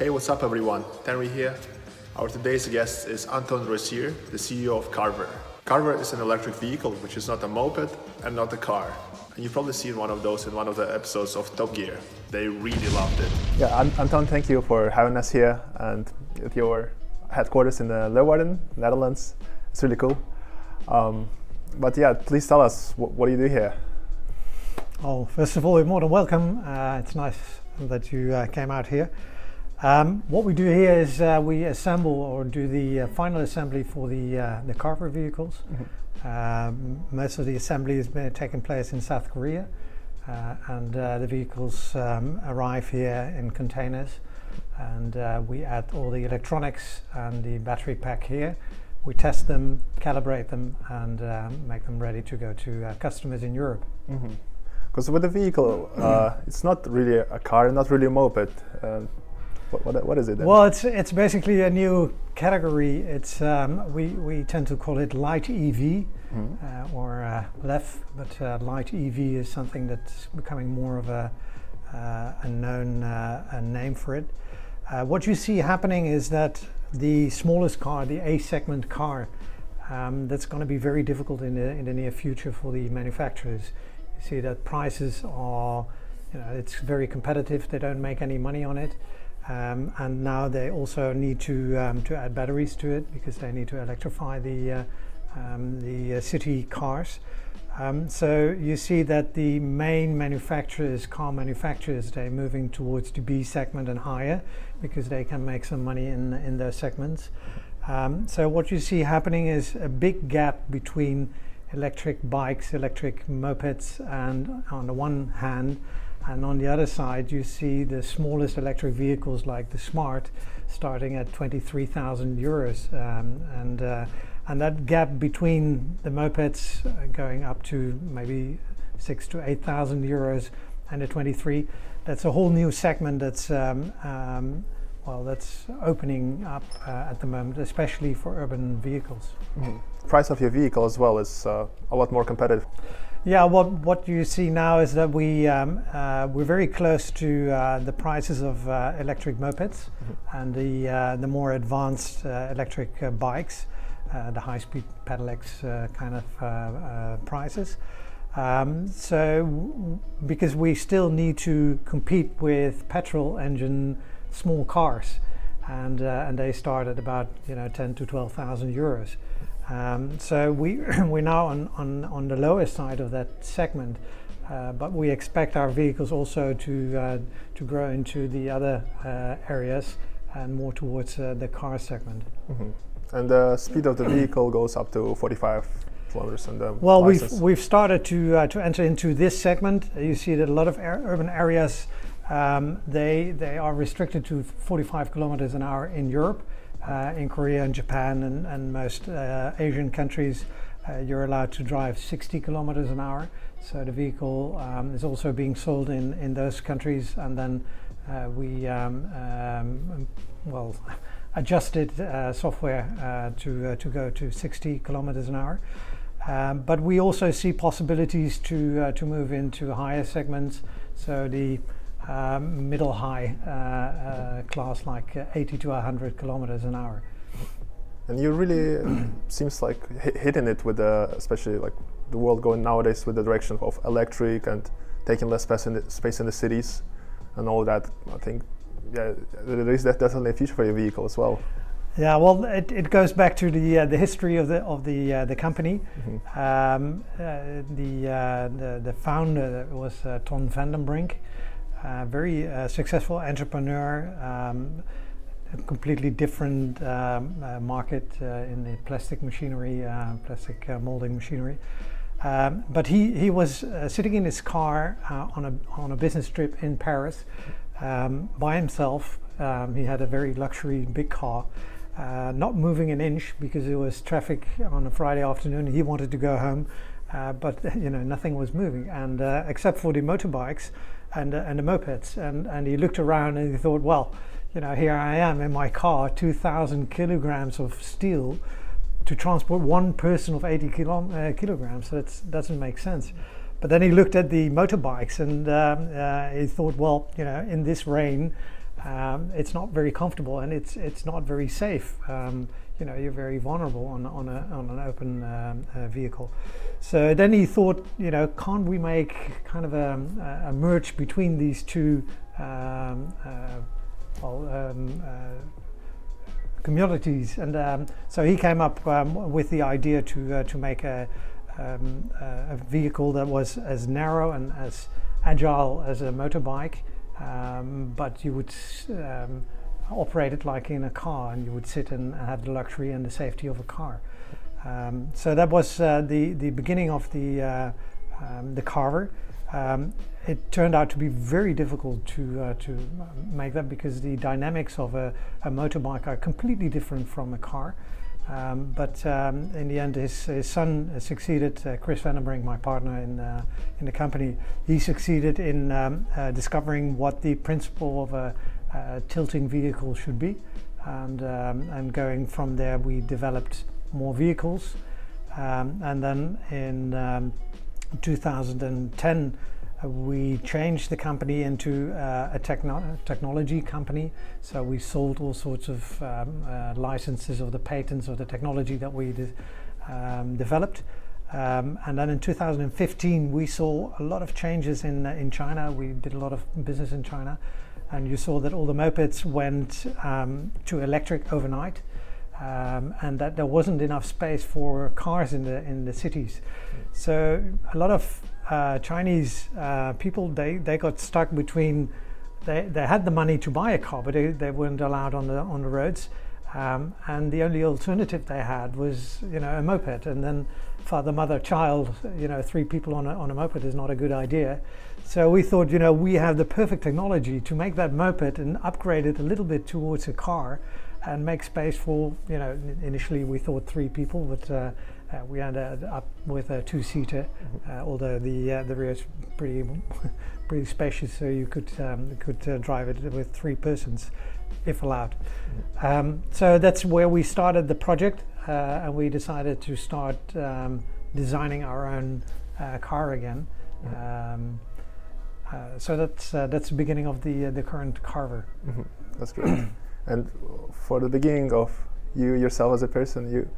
Hey, what's up, everyone? Henry here. Our today's guest is Anton Rosier, the CEO of Carver. Carver is an electric vehicle, which is not a moped and not a car. And you've probably seen one of those in one of the episodes of Top Gear. They really loved it. Yeah, Anton, thank you for having us here and at your headquarters in the Leeuwarden, Netherlands. It's really cool. Um, but yeah, please tell us what, what, do you do here? Oh, first of all, you're more than welcome. Uh, it's nice that you uh, came out here. Um, what we do here is uh, we assemble or do the uh, final assembly for the uh, the Carver vehicles. Mm-hmm. Um, most of the assembly has been taking place in South Korea, uh, and the vehicles um, arrive here in containers, and we add all the electronics and the battery pack here we test them, calibrate them, and make them ready to go to uh, customers in Europe. Because mm-hmm. with the vehicle, uh, it's not really a car, not really a moped. Uh, what, what, what is it? Then? Well, it's it's basically a new category. It's um, we we tend to call it light EV mm-hmm. Uh, or uh, LEV, but uh, light EV is something that's becoming more of a a known a name for it. what you see happening is that the smallest car, the A segment car, um, that's going to be very difficult in the, in the near future for the manufacturers. You see that prices are, you know, it's very competitive. They don't make any money on it. Um, and now they also need to um, to add batteries to it because they need to electrify the uh, um, the uh, city cars. Um, so you see that the main manufacturers, car manufacturers, they're moving towards the B segment and higher because they can make some money in in those segments. Um, so what you see happening is a big gap between electric bikes, electric mopeds, and on the one hand, and on the other side, you see the smallest electric vehicles like the Smart starting at 23,000 euros, um, and uh, and that gap between the mopeds uh, going up to maybe six to eight thousand euros and the 23 that's a whole new segment that's um, um, well that's opening up uh, at the moment especially for urban vehicles. Mm-hmm. price of your vehicle as well is uh, a lot more competitive yeah what what you see now is that we um, uh, we're very close to uh, the prices of uh, electric mopeds mm-hmm. and the the more advanced electric bikes uh, the high-speed pedelecs uh, kind of uh, prices. Um, so, w- because we still need to compete with petrol engine small cars, and and they start at about you know 10 to 12,000 euros. Um, so we we're now on, on on the lowest side of that segment. Uh, but we expect our vehicles also to uh, to grow into the other uh, areas and more towards the car segment. Mm-hmm and the speed of the vehicle goes up to 45 kilometers on the well we've we've started to uh, to enter into this segment you see that a lot of urban areas um, they they are restricted to 45 kilometers an hour in Europe uh, in Korea and Japan and, and most uh, Asian countries uh, you're allowed to drive 60 kilometers an hour. So the vehicle um, is also being sold in in those countries. And then uh, we um, um well adjusted uh, software uh, to, to go to 60 kilometers an hour. Um, but we also see possibilities to, to move into higher segments, so the um, middle high uh, uh, class, like 80 to 100 kilometers an hour. And you really seems like hitting it with the, especially like the world going nowadays with the direction of electric and taking less space in the, space in the cities and all that. I think yeah, there is that definitely a future for your vehicle as well. Yeah, well, it, it goes back to the uh, the history of the of the uh, the company. Mm-hmm. Um, uh, the, uh, the, the founder was uh, Ton van very uh, successful entrepreneur. Um, completely different um, market in the plastic machinery, plastic molding machinery. Um, but he, he was sitting in his car on a on a business trip in Paris, um, by himself. Um, he had a very luxury big car, uh, not moving an inch because there was traffic on a Friday afternoon. He wanted to go home, uh, but you know nothing was moving, and uh, except for the motorbikes and uh, and the mopeds. And and he looked around and he thought, well, you know, here I am in my car, 2,000 kilograms of steel to transport one person of 80 kilo, uh, kilograms. So that doesn't make sense. But then he looked at the motorbikes and um, uh, he thought, well, you know, in this rain, um, it's not very comfortable and it's it's not very safe. Um, you know, you're very vulnerable on on, a, on an open um, uh, vehicle. So then he thought, you know, can't we make kind of a, a merge between these two um, uh, well, um, uh, communities? And um, so he came up with the idea to uh, to make a um, a vehicle that was as narrow and as agile as a motorbike, um, but you would operate it like in a car and you would sit and have the luxury and the safety of a car. Um, so that was uh, the, the beginning of the, uh, um, the Carver. Um, it turned out to be very difficult to, uh, to make that because the dynamics of a, a motorbike are completely different from a car. Um, but um, in the end, his, his son succeeded, uh, Chris Van den my partner in, uh, in the company, he succeeded in um, uh, discovering what the principle of a, a, tilting vehicle should be. And, um, and going from there, we developed more vehicles. Um, and then in um, 2010, we changed the company into uh, a techno technology company. So we sold all sorts of um, uh, licenses of the patents of the technology that we de um, developed. Um, and then in 2015, we saw a lot of changes in, uh, in China. We did a lot of business in China. And you saw that all the mopeds went um, to electric overnight. Um, and that there wasn't enough space for cars in the in the cities. So a lot of uh, Chinese uh, people they, they got stuck between they, they had the money to buy a car but they, they weren't allowed on the on the roads um, and the only alternative they had was you know a moped. And then father mother child you know three people on a, on a moped is not a good idea. So we thought you know we have the perfect technology to make that moped and upgrade it a little bit towards a car and make space for you know initially we thought three people but uh, uh, we ended up with a two-seater, mm-hmm. uh, although the uh, the rear is pretty pretty spacious, so you could um, could uh, drive it with three persons, if allowed. Um, so that's where we started the project, uh, and we decided to start um, designing our own uh, car again. Um, so that's that's the beginning of the the current Carver. Mm-hmm. That's great. and for the beginning of you yourself as a person, you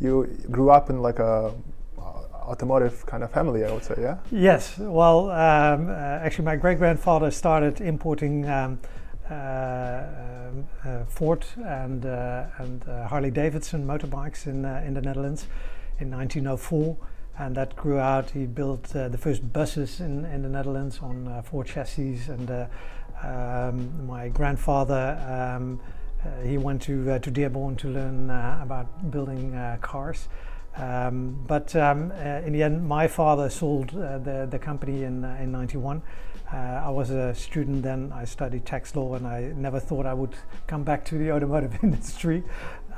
you grew up in like a uh, automotive kind of family, I would say, yeah? Yes. Well, um, uh, actually, my great grandfather started importing um, uh, uh, Ford and uh, and uh, Harley Davidson motorbikes in in the Netherlands in 1904, and that grew out. He built the first buses in in the Netherlands on Ford chassis, and um, my grandfather. Um, uh, he went to uh, to Dearborn to learn uh, about building cars. Um, but um, in the end, my father sold the the company in in '91. I was a student then. I studied tax law, and I never thought I would come back to the automotive industry.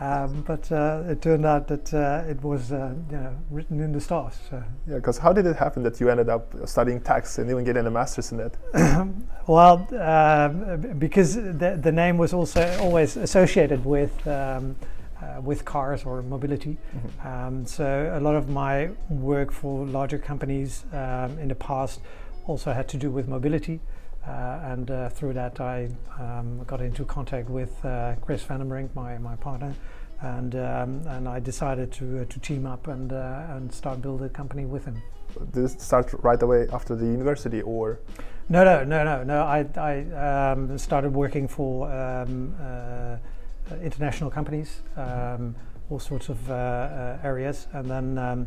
Um, but uh, it turned out that uh, it was uh, you know, written in the stars. So. Yeah, because how did it happen that you ended up studying tax and even getting a master's in it? well, um, because the, the name was also always associated with um, uh, with cars or mobility. Mm-hmm. Um, so a lot of my work for larger companies um, in the past also had to do with mobility. Uh, and uh, through that, I um, got into contact with uh, Chris Van den Brink, my, my partner, and um, and I decided to to team up and and start build a company with him. Did it start right away after the university, or? No, no, no, no, no. I I um, started working for um, international companies, um, all sorts of areas, and then.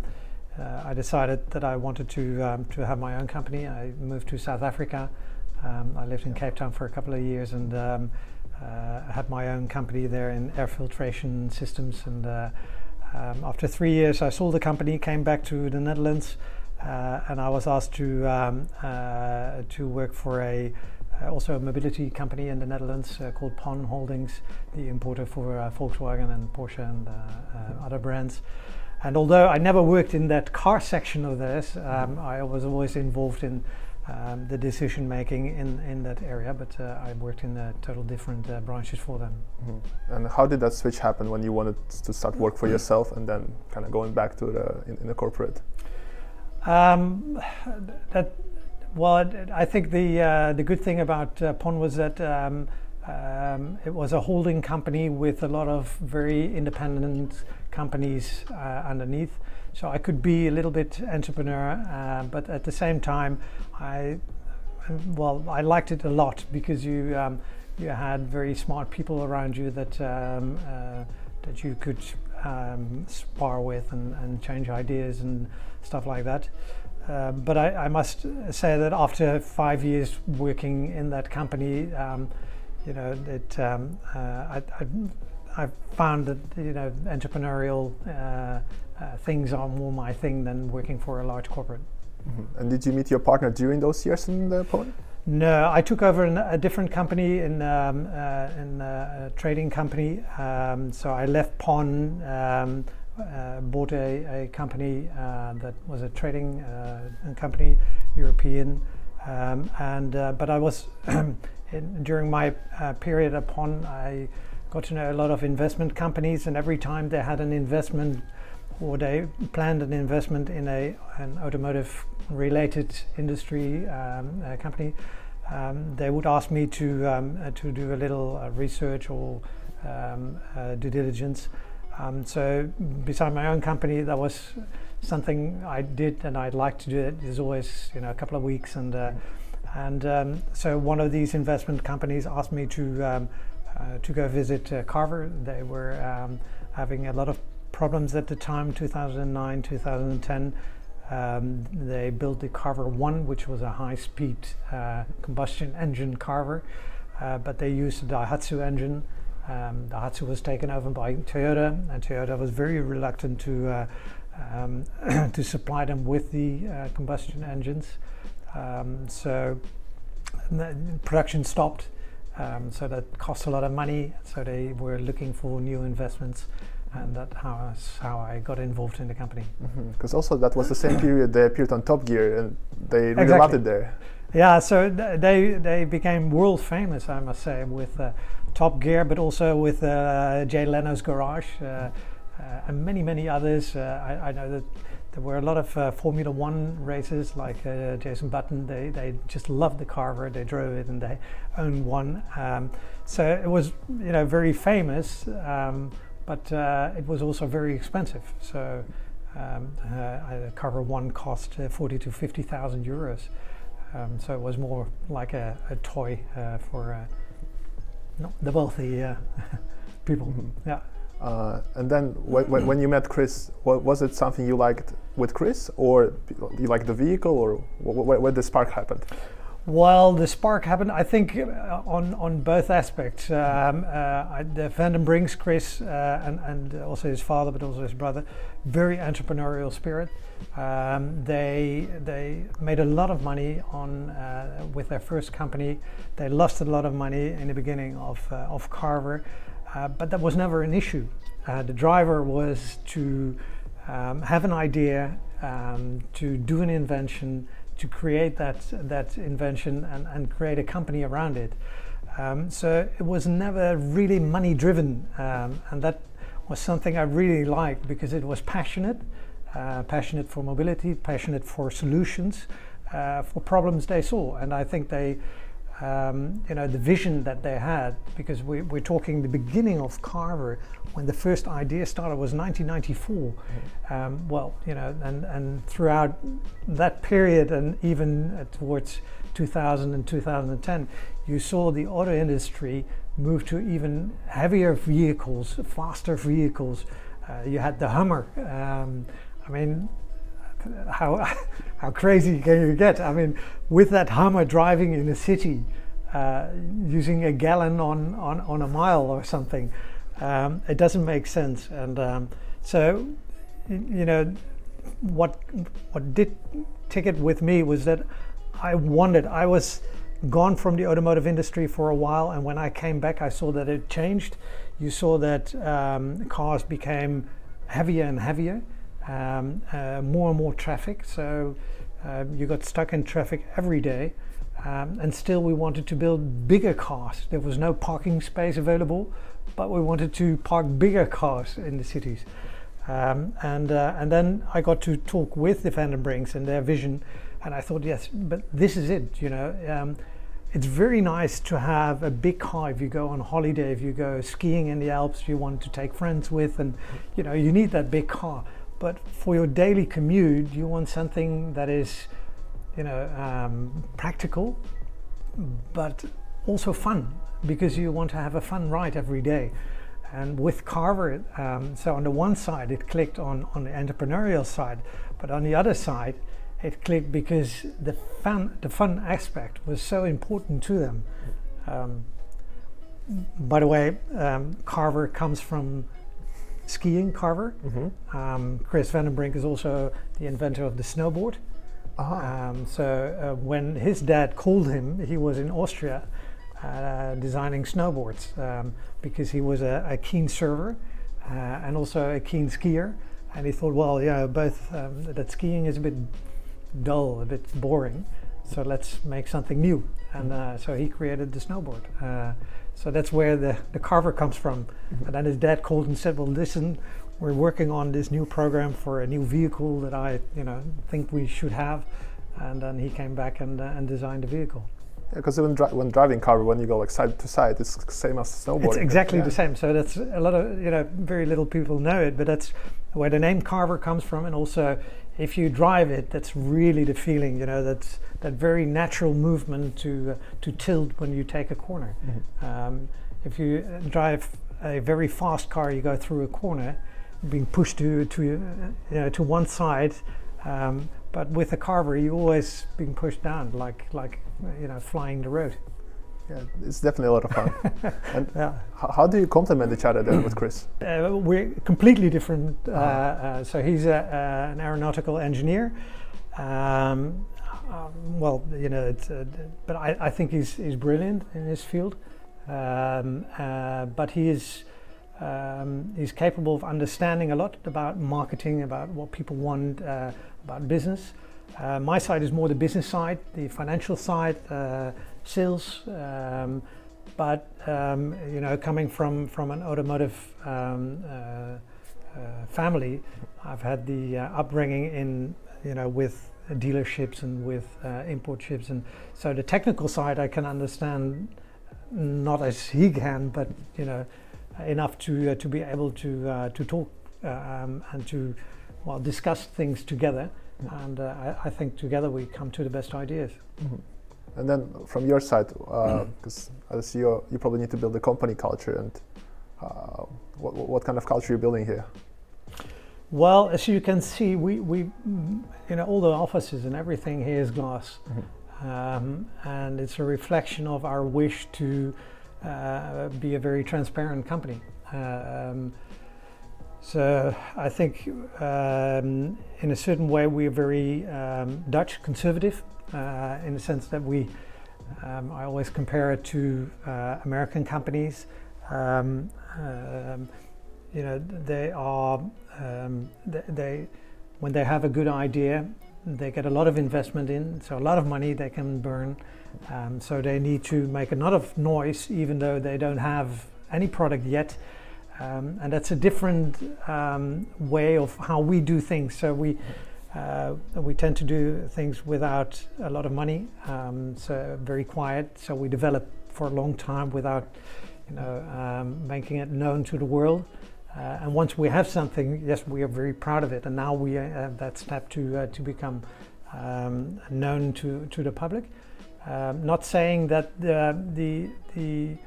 Uh, I decided that I wanted to um, to have my own company. I moved to South Africa, um, I lived in Cape Town for a couple of years and um, uh, had my own company there in air filtration systems. And uh, um, after three years, I sold the company, came back to the Netherlands, uh, and I was asked to um, uh, to work for a uh, also a mobility company in the Netherlands called PON Holdings, the importer for Volkswagen and Porsche and other brands. And although I never worked in that car section of this, um, I was always involved in um, the decision making in, in that area, but uh, I worked in uh, total different uh, branches for them. Mm-hmm. And how did that switch happen when you wanted to start work for yourself and then kind of going back to the in, in the corporate? Um, that well, I think the uh, the good thing about uh, PON was that um, it was a holding company with a lot of very independent companies uh, underneath. So I could be a little bit entrepreneur, uh, but at the same time, I well, I liked it a lot because you um, you had very smart people around you that um, uh, that you could um, spar with and, and, change ideas and stuff like that. Uh, but I, I, must say that after five years working in that company, um, you know, it, um, uh, I, I, I, found that you know entrepreneurial uh, uh, things are more my thing than working for a large corporate. Mm-hmm. And did you meet your partner during those years in the Poland? No, I took over an, a different company in, um, uh, in uh, a trading company. Um, so I left PON, um, uh, bought a, a company uh, that was a trading uh, company, European. Um, and uh, but I was in, during my period at PON, I got to know a lot of investment companies, and every time they had an investment or they planned an investment in a an automotive related industry um, uh, company, um, they would ask me to um, uh, to do a little uh, research or um, uh, due diligence. Um, so, beside my own company, that was something I did, and I'd like to do it. There's always, you know, a couple of weeks, and uh, and um, so one of these investment companies asked me to uh, to go visit Carver. They were having a lot of problems at the time, 2009, 2010. Um, they built the Carver 1, which was a high speed uh, combustion engine Carver, uh, but they used a Daihatsu engine. Um, Daihatsu was taken over by Toyota, and Toyota was very reluctant to, uh, um, to supply them with the uh, combustion engines. Um, so production stopped, um, so that cost a lot of money, so they were looking for new investments and that's how, how I got involved in the company. Because mm-hmm. also that was the same period they appeared on Top Gear and they really exactly. loved it there. Yeah, so th- they they became world famous, I must say, with uh, Top Gear, but also with uh, Jay Leno's Garage uh and many many others. Uh, I, I, know that there were a lot of uh, Formula One races, like Jenson Button. They they just loved the Carver. They drove it and they owned one. Um, so it was you know very famous. Um, but uh, it was also very expensive. So um, uh, Carver one cost uh, 40 to 50,000 euros. Um, so it was more like a, a toy uh, for uh, no, the wealthy uh, people. Mm-hmm. Yeah. And then when, you met Chris, was it something you liked with Chris, or you liked the vehicle, or where, the spark happened? Well, the spark happened, I think, uh, on, on both aspects. Um, uh, the Van den Brinks, Chris, uh, and, and also his father, but also his brother, very entrepreneurial spirit. Um, they they made a lot of money on uh, with their first company. They lost a lot of money in the beginning of uh, of Carver, uh, but that was never an issue. the driver was to um, have an idea, um, to do an invention to create that that invention and, and create a company around it. Um, so it was never really money driven, um, and that was something I really liked because it was passionate, uh, passionate for mobility, passionate for solutions, uh, for problems they saw, and I think they um, you know, the vision that they had, because we, are talking the beginning of Carver, when the first idea started was 1994. Mm-hmm. Um, well, you know, and, and throughout that period and even towards 2000 and 2010, you saw the auto industry move to even heavier vehicles, faster vehicles. Uh, you had the Hummer. Um, I mean, how how crazy can you get? I mean, with that Hummer driving in a city, uh, using a gallon on, on, on a mile or something, um, it doesn't make sense. And um, so, you know, what what did ticket with me was that I wanted. I was gone from the automotive industry for a while, and when I came back, I saw that it changed. You saw that um, cars became heavier and heavier um, uh, more and more traffic. So uh, you got stuck in traffic every day. Um, and still, we wanted to build bigger cars. There was no parking space available, but we wanted to park bigger cars in the cities. Um, and uh, and then I got to talk with the Van den Brinks and their vision, and I thought, yes, but this is it. You know, um, it's very nice to have a big car if you go on holiday, if you go skiing in the Alps, you want to take friends with, and you know you need that big car. But for your daily commute, you want something that is, you know, um, practical, but also fun because you want to have a fun ride every day. And with Carver, um, so on the one side it clicked on on the entrepreneurial side, but on the other side it clicked because the fun the fun aspect was so important to them. Um, by the way, um, Carver comes from skiing. Carver. Mm-hmm. Um, Chris Van den Brink is also the inventor of the snowboard. Ah, Um, so uh, when his dad called him, he was in Austria uh, designing snowboards um, because he was a, a keen surfer uh, and also a keen skier. And he thought, well, yeah, both um, that skiing is a bit dull, a bit boring. So let's make something new. And uh, so he created the snowboard. So that's where the, the carver comes from. And then his dad called and said, well, listen, we're working on this new program for a new vehicle that I, you know, think we should have. And then he came back and, uh, and designed the vehicle. because when, dri- when driving car, when you go like side to side, it's same as snowboarding. It's exactly Yeah. the same. So that's a lot of you know very little people know it, but that's where the name Carver comes from, and also if you drive it, that's really the feeling. You know that's that very natural movement to uh, to tilt when you take a corner. Um, if you drive a very fast car, you go through a corner, being pushed to to uh, you know to one side. Um, but with a Carver, you're always being pushed down, like like you know flying the road. Yeah, it's definitely a lot of fun. and Yeah. h- how do you complement each other then with Chris? Uh, we're completely different. Uh, uh, so he's a, uh, an aeronautical engineer. Um, um, well, you know, uh, but I, I think he's, he's brilliant in his field. Um, uh, but he is um, he's capable of understanding a lot about marketing, about what people want, uh, about business. Uh, my side is more the business side, the financial side, uh, sales. Um, but um, you know, coming from from an automotive um, uh, family, I've had the upbringing in you know with dealerships and with uh, import ships, and so the technical side I can understand, not as he can, but you know, enough to uh, to be able to uh, to talk uh, um, and to well discuss things together, and uh, I, I think together we come to the best ideas. And then from your side, because as CEO, you probably need to build a company culture. And uh, what, what kind of culture you're you building here? Well, as you can see, we, we you know, all the offices and everything here is glass. Um, and it's a reflection of our wish to uh, be a very transparent company. Um, so I think um, in a certain way we are very um, Dutch conservative uh, in the sense that we, um, I always compare it to uh, American companies. Um, um, you know, they are, um, they, they, when they have a good idea, they get a lot of investment in, so a lot of money they can burn. Um, so they need to make a lot of noise, even though they don't have any product yet. Um, and that's a different um, way of how we do things. So we uh, we tend to do things without a lot of money, um, so very quiet. So we develop for a long time without, you know, um, making it known to the world. Uh, and once we have something, yes, we are very proud of it. And now we uh, have that step to uh, to become um, known to to the public. Um, not saying that the the the,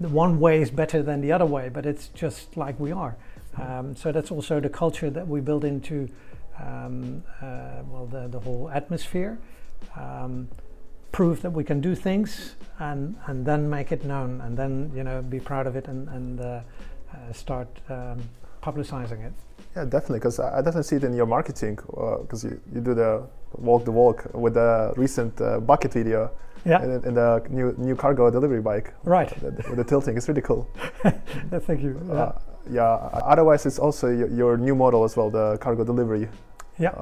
the one way is better than the other way, but it's just like we are. Um, so that's also the culture that we build into um, uh, well the, the whole atmosphere. Um, prove that we can do things and and then make it known and then you know be proud of it and and uh, start um, publicizing it. Yeah, definitely, because I definitely see it in your marketing, because you, you do the walk the walk with the recent uh, bucket video Yeah, in, in the new new cargo delivery bike right. with the tilting. It's really cool. Thank you. Yeah. Uh, yeah. Otherwise, it's also your, your new model as well, the cargo delivery. Yeah.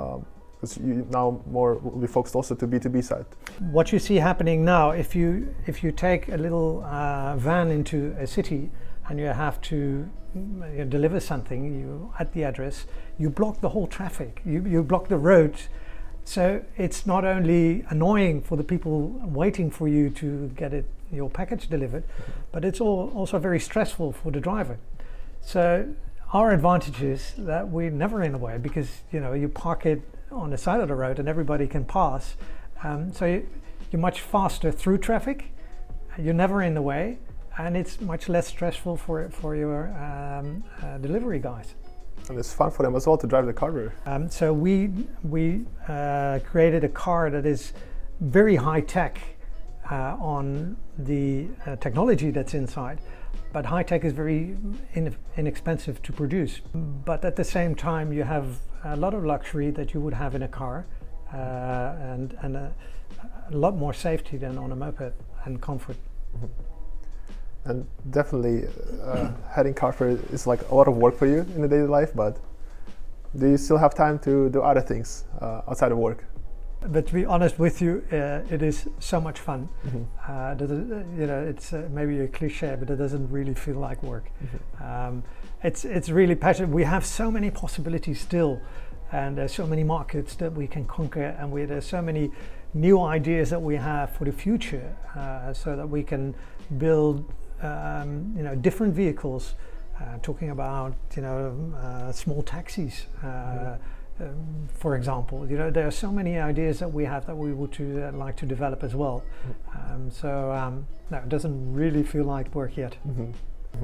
Because you now more will be focused also to B two B side. what you see happening now, if you if you take a little uh, van into a city and you have to mm, you deliver something, you at the address, you block the whole traffic. You you block the road So it's not only annoying for the people waiting for you to get it your package delivered, but it's all, also very stressful for the driver. So our advantage is that we're never in the way because you know you park it on the side of the road and everybody can pass. Um, so you, you're much faster through traffic. You're never in the way, and it's much less stressful for for your um, uh, delivery guys. And it's fun for them as well to drive the car. Um, so we we uh, created a car that is very high tech uh, on the uh, technology that's inside. But high tech is very in, inexpensive to produce. But at the same time, you have a lot of luxury that you would have in a car, uh, and and a, a, lot more safety than on a moped and comfort. Mm-hmm. And definitely, uh, heading Carver is like a lot of work for you in the daily life. But do you still have time to do other things uh, outside of work? But to be honest with you, uh, it is so much fun. Mm-hmm. Uh, that, you know, it's uh, maybe a cliche, but it doesn't really feel like work. Mm-hmm. Um, it's it's really passionate. We have so many possibilities still, and there's so many markets that we can conquer, and we, there's so many new ideas that we have for the future, uh, so that we can build, um, you know, different vehicles. Uh, talking about you know uh, small taxis. Mm-hmm um, for example, you know, there are so many ideas that we have that we would to, uh, like to develop as well. Mm-hmm. Um, so um, no, it doesn't really feel like work yet. Mm-hmm.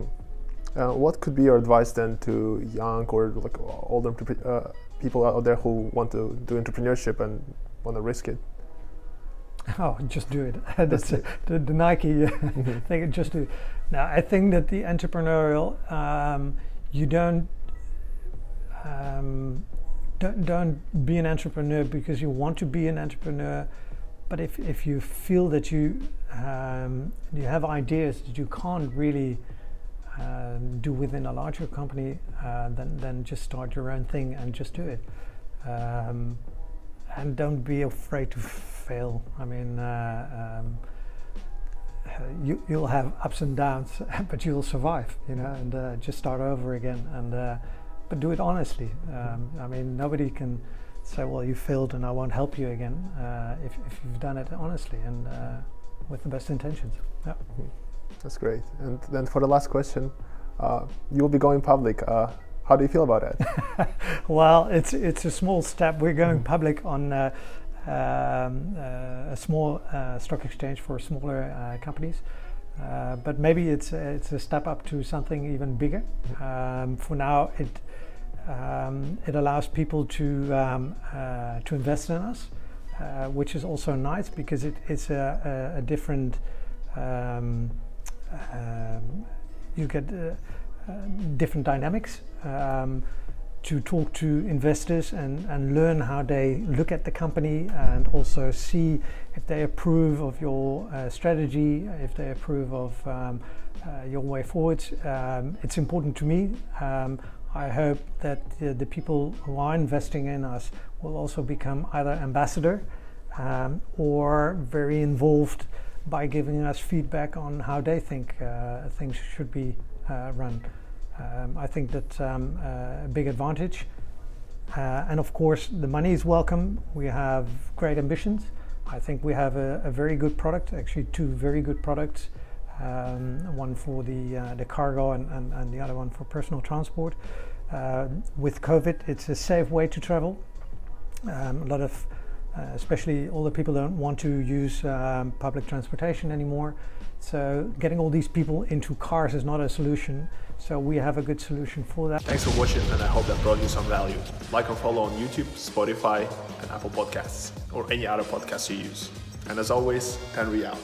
Mm-hmm. Uh, what could be your advice then to young or like older uh, people out there who want to do entrepreneurship and want to risk it? Oh, just do it. That's it. The, the, Nike mm-hmm. thing. Just do. It. Now, I think that the entrepreneurial, um, you don't um, don't, don't be an entrepreneur because you want to be an entrepreneur but if, if you feel that you um, you have ideas that you can't really um, do within a larger company, uh, then then just start your own thing and just do it. And don't be afraid to fail. I mean, uh, um, you you'll have ups and downs, but you'll survive. You know, and uh, just start over again and uh, but do it honestly. Um, I mean, nobody can say, "Well, you failed, and I won't help you again." Uh, if, if you've done it honestly and uh, with the best intentions. Yeah. Mm-hmm. That's great. And then for the last question, uh, you will be going public. Uh, how do you feel about it? well, it's it's a small step. We're going mm-hmm. public on. Uh, um, uh, a small stock exchange for smaller companies. Uh, but maybe it's it's a step up to something even bigger. Um, for now, it um, it allows people to um, uh, to invest in us, uh, which is also nice because it, it's a, a, a different. Um, um, you get uh, uh, different dynamics um, to talk to investors and, and learn how they look at the company and also see if they approve of your uh, strategy, if they approve of um, uh, your way forward. Um, it's important to me. Um, I hope that the people who are investing in us will also become either ambassador um, or very involved by giving us feedback on how they think uh, things should be run. Um, I think that's um, uh, a big advantage. Uh, and of course, the money is welcome. We have great ambitions. I think we have a, a very good product, actually, two very good products. Um, one for the, uh, the cargo and, and, and, the other one for personal transport. Uh, with COVID, it's a safe way to travel. Um, a lot of, uh, especially older people, don't want to use um, public transportation anymore. So getting all these people into cars is not a solution. So we have a good solution for that. Thanks for watching and I hope that brought you some value. Like and follow on YouTube, Spotify, and Apple Podcasts, or any other podcasts you use. And as always, Henry out.